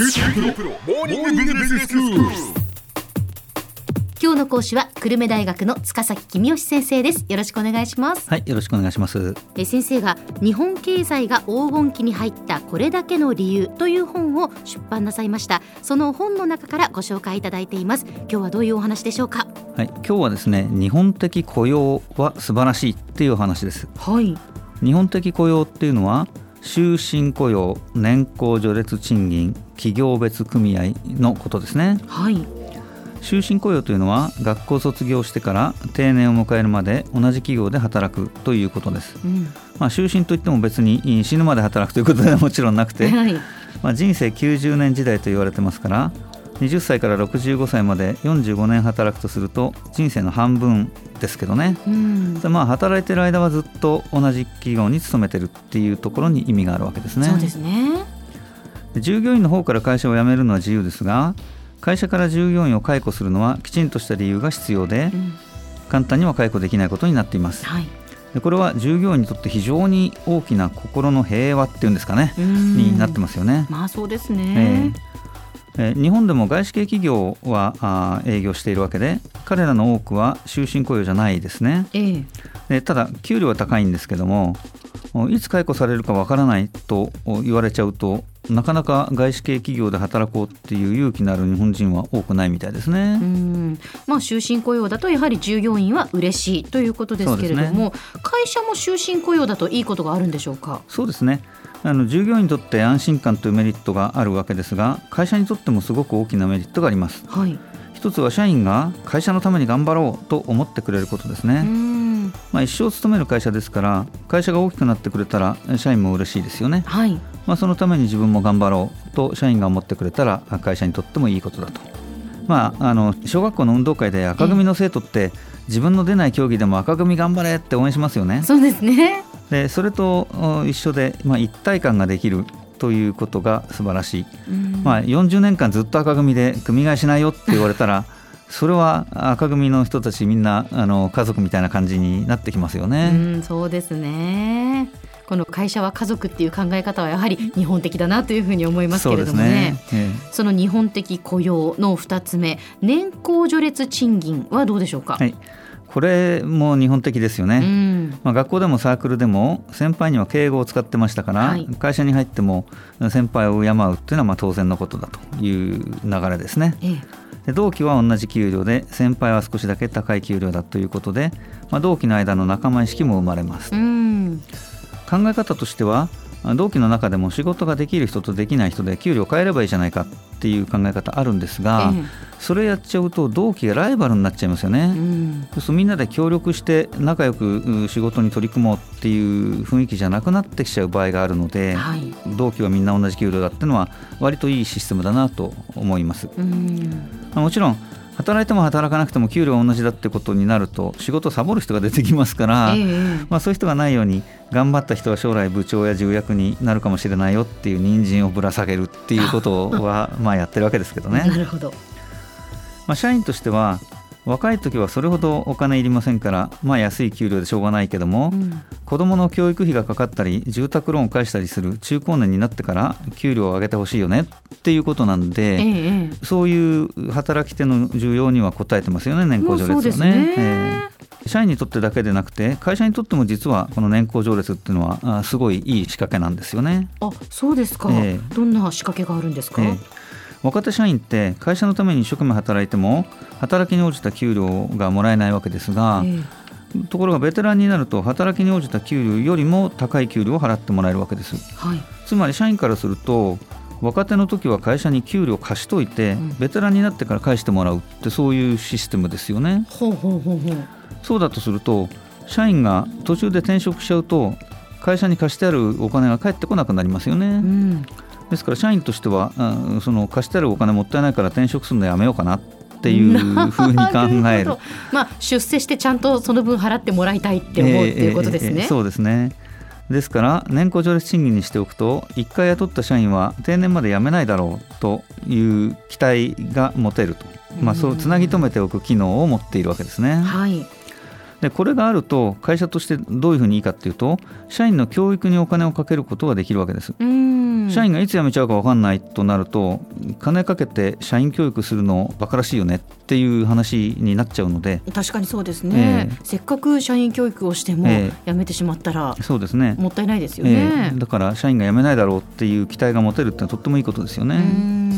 今日の講師は久留米大学の塚崎君吉先生です。よろしくお願いします。はい、よろしくお願いします。え先生が日本経済が黄金期に入ったこれだけの理由という本を出版なさいました。その本の中からご紹介いただいています。今日はどういうお話でしょうか？はい、今日はですね、日本的雇用は素晴らしいっていうお話です。はい。日本的雇用っていうのは終身雇用、年功序列賃金、企業別組合のことですね。はい終身雇用というのは学校卒業してから定年を迎えるまで同じ企業で働くということです。うんまあ、終身といっても別に死ぬまで働くということではもちろんなくて、はいまあ、人生90年時代と言われてますから20歳から65歳まで45年働くとすると人生の半分ですけどね。うん。でまあ働いてる間はずっと同じ企業に勤めてるっていうところに意味があるわけですね。そうですね。で従業員の方から会社を辞めるのは自由ですが会社から従業員を解雇するのはきちんとした理由が必要でうん。簡単には解雇できないことになっています。はい。でこれは従業員にとって非常に大きな心の平和っていうんですかねうん。になってますよね。まあそうですえね、ええ。ー日本でも外資系企業は営業しているわけで彼らの多くは終身雇用じゃないですね。ええ。でただ給料は高いんですけどもおいつ解雇されるかわからないとお言われちゃうとなかなか外資系企業で働こうっていう勇気のある日本人は多くないみたいですね、うん。まあ終身雇用だとやはり従業員は嬉しいということですけれども、会社も終身雇用だといいことがあるんでしょうか？そうですね。あの従業員にとって安心感というメリットがあるわけですが会社にとってもすごく大きなメリットがあります。はい。一つは社員が会社のために頑張ろうと思ってくれることですね、うんまあ、一生勤める会社ですから会社が大きくなってくれたら社員も嬉しいですよね、はい。まあ、そのために自分も頑張ろうと社員が思ってくれたら会社にとってもいいことだと、まあ、あの小学校の運動会で赤組の生徒って自分の出ない競技でも赤組頑張れって応援しますよね。そうですね。でそれとお一緒で、まあ、一体感ができるということが素晴らしい、うん。まあ、40年間ずっと赤組で組替えしないよって言われたら それは赤組の人たちみんなあの家族みたいな感じになってきますよね。うんそうですね。この会社は家族っていう考え方はやはり日本的だなというふうに思いますけれどもね。ね。えその日本的雇用の2つ目。年功序列賃金はどうでしょうか、えはい、これも日本的ですよね。うん。まあ、学校でもサークルでも先輩には敬語を使ってましたから、はい。会社に入っても先輩を敬うっていうのはまあ当然のことだという流れですね。ええ。で同期は同じ給料で先輩は少しだけ高い給料だということで、まあ、同期の間の仲間意識も生まれますうん。考え方としては同期の中でも仕事ができる人とできない人で給料を変えればいいじゃないかっていう考え方あるんですが、えそれやっちゃうと同期がライバルになっちゃいますよね、えうん。そうみんなで協力して仲良くう仕事に取り組もうっていう雰囲気じゃなくなってきちゃう場合があるので、はい。同期はみんな同じ給料だっていうのは割といいシステムだなと思います。うん。まあもちろん働いても働かなくても給料は同じだってことになると仕事をサボる人が出てきますから、えーまあ、そういう人がないように頑張った人は将来部長や重役になるかもしれないよっていう人参をぶら下げるっていうことはまあやってるわけですけどね。なるほどまあ、社員としては若い時はそれほどお金いりませんから、まあ、安い給料でしょうがないけども、うん。子どもの教育費がかかったり住宅ローンを返したりする中高年になってから給料を上げてほしいよねっていうことなんえで、えええそういう働き手の需要には応えてますよね年功序列はね。社員にとってだけでなくて会社にとっても実はこの年功序列っていうのはあすごいいい仕掛けなんですよね。あそうですか、え。どんな仕掛けがあるんですか、ええ若手社員って会社のために一生懸命働いても働きに応じた給料がもらえないわけですが、えところがベテランになると働きに応じた給料よりも高い給料を払ってもらえるわけです。えはい。つまり社員からすると若手の時は会社に給料を貸しといて、うん。ベテランになってから返してもらうってそういうシステムですよね。ほうほうほうほう。そうだとすると社員が途中で転職しちゃうと会社に貸してあるお金が返ってこなくなりますよね、うんですから社員としては、うんその貸してあるお金もったいないから転職するのやめようかなっていうふうに 考える。まあ出世してちゃんとその分払ってもらいたいって思うっていうことですね、ええええそうですね。ですから年功序列賃金にしておくと1回雇った社員は定年まで辞めないだろうという期待が持てると、まあ、そうつなぎ止めておく機能を持っているわけですね。はい。でこれがあると会社としてどういうふうにいいかっていうと社員の教育にお金をかけることができるわけです。うん社員がいつ辞めちゃうか分かんないとなると金かけて社員教育するのバカらしいよねっていう話になっちゃうので。確かにそうですね、えー、せっかく社員教育をしても辞めてしまったら、えー、そうですね。もったいないですよね、えー、だから社員が辞めないだろうっていう期待が持てるってとってもいいことですよね。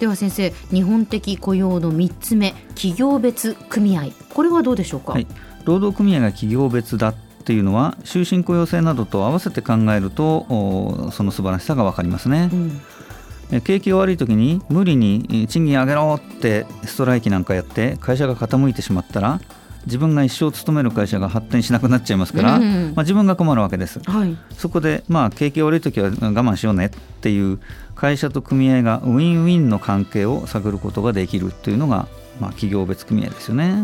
では先生日本的雇用の3つ目企業別組合。これはどうでしょうか、はい、労働組合が企業別だっていうのは終身雇用制などと合わせて考えるとその素晴らしさが分かりますね。うん。景気が悪い時に無理に賃金上げろってストライキなんかやって会社が傾いてしまったら自分が一生勤める会社が発展しなくなっちゃいますから、うん、まあ、自分が困るわけです、はい、そこで、まあ、景気悪い時は我慢しようねっていう会社と組合がウィンウィンの関係を探ることができるというのが、まあ、企業別組合ですよね。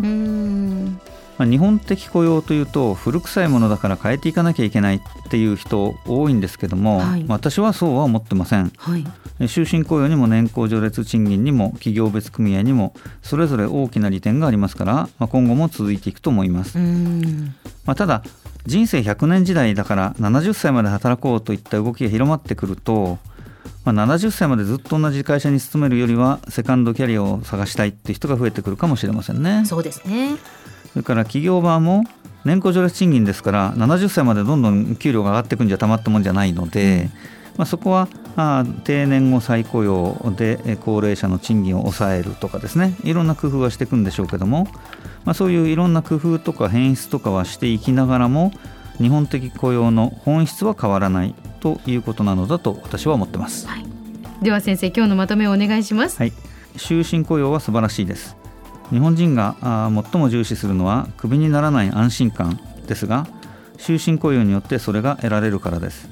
まあ、日本的雇用というと古臭いものだから変えていかなきゃいけないっていう人多いんですけども、はい、私はそうは思ってません、はい、終身雇用にも年功序列賃金にも企業別組合にもそれぞれ大きな利点がありますから、まあ、今後も続いていくと思います、まあ、ただ人生100年時代だから70歳まで働こうといった動きが広まってくるとまあ、70歳までずっと同じ会社に勤めるよりはセカンドキャリアを探したいって人が増えてくるかもしれませんね。そうですねそれから企業側も年功序列賃金ですから70歳までどんどん給料が上がっていくんじゃたまったもんじゃないので、まあ、そこはあ定年後再雇用で高齢者の賃金を抑えるとかですねいろんな工夫はしていくんでしょうけども、まあ、そういういろんな工夫とか変質とかはしていきながらも日本的雇用の本質は変わらないということなのだと私は思ってます、はい、では先生今日のまとめをお願いします、はい、終身雇用は素晴らしいです日本人が最も重視するのはクビにならない安心感ですが終身雇用によってそれが得られるからです。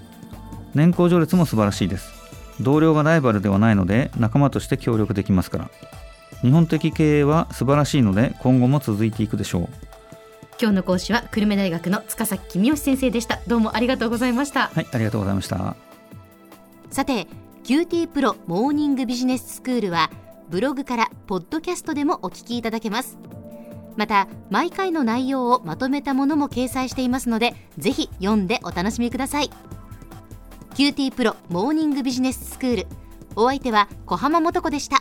年功序列も素晴らしいです。同僚がライバルではないので仲間として協力できますから。日本的経営は素晴らしいので今後も続いていくでしょう。今日の講師は久留米大学の塚崎君吉先生でした。どうもありがとうございました。はいありがとうございました。さて QT プロモーニングビジネススクールはブログからポッドキャストでもお聞きいただけます。また毎回の内容をまとめたものも掲載していますのでぜひ読んでお楽しみください。QT プロモーニングビジネススクール。お相手は小浜もとこでした。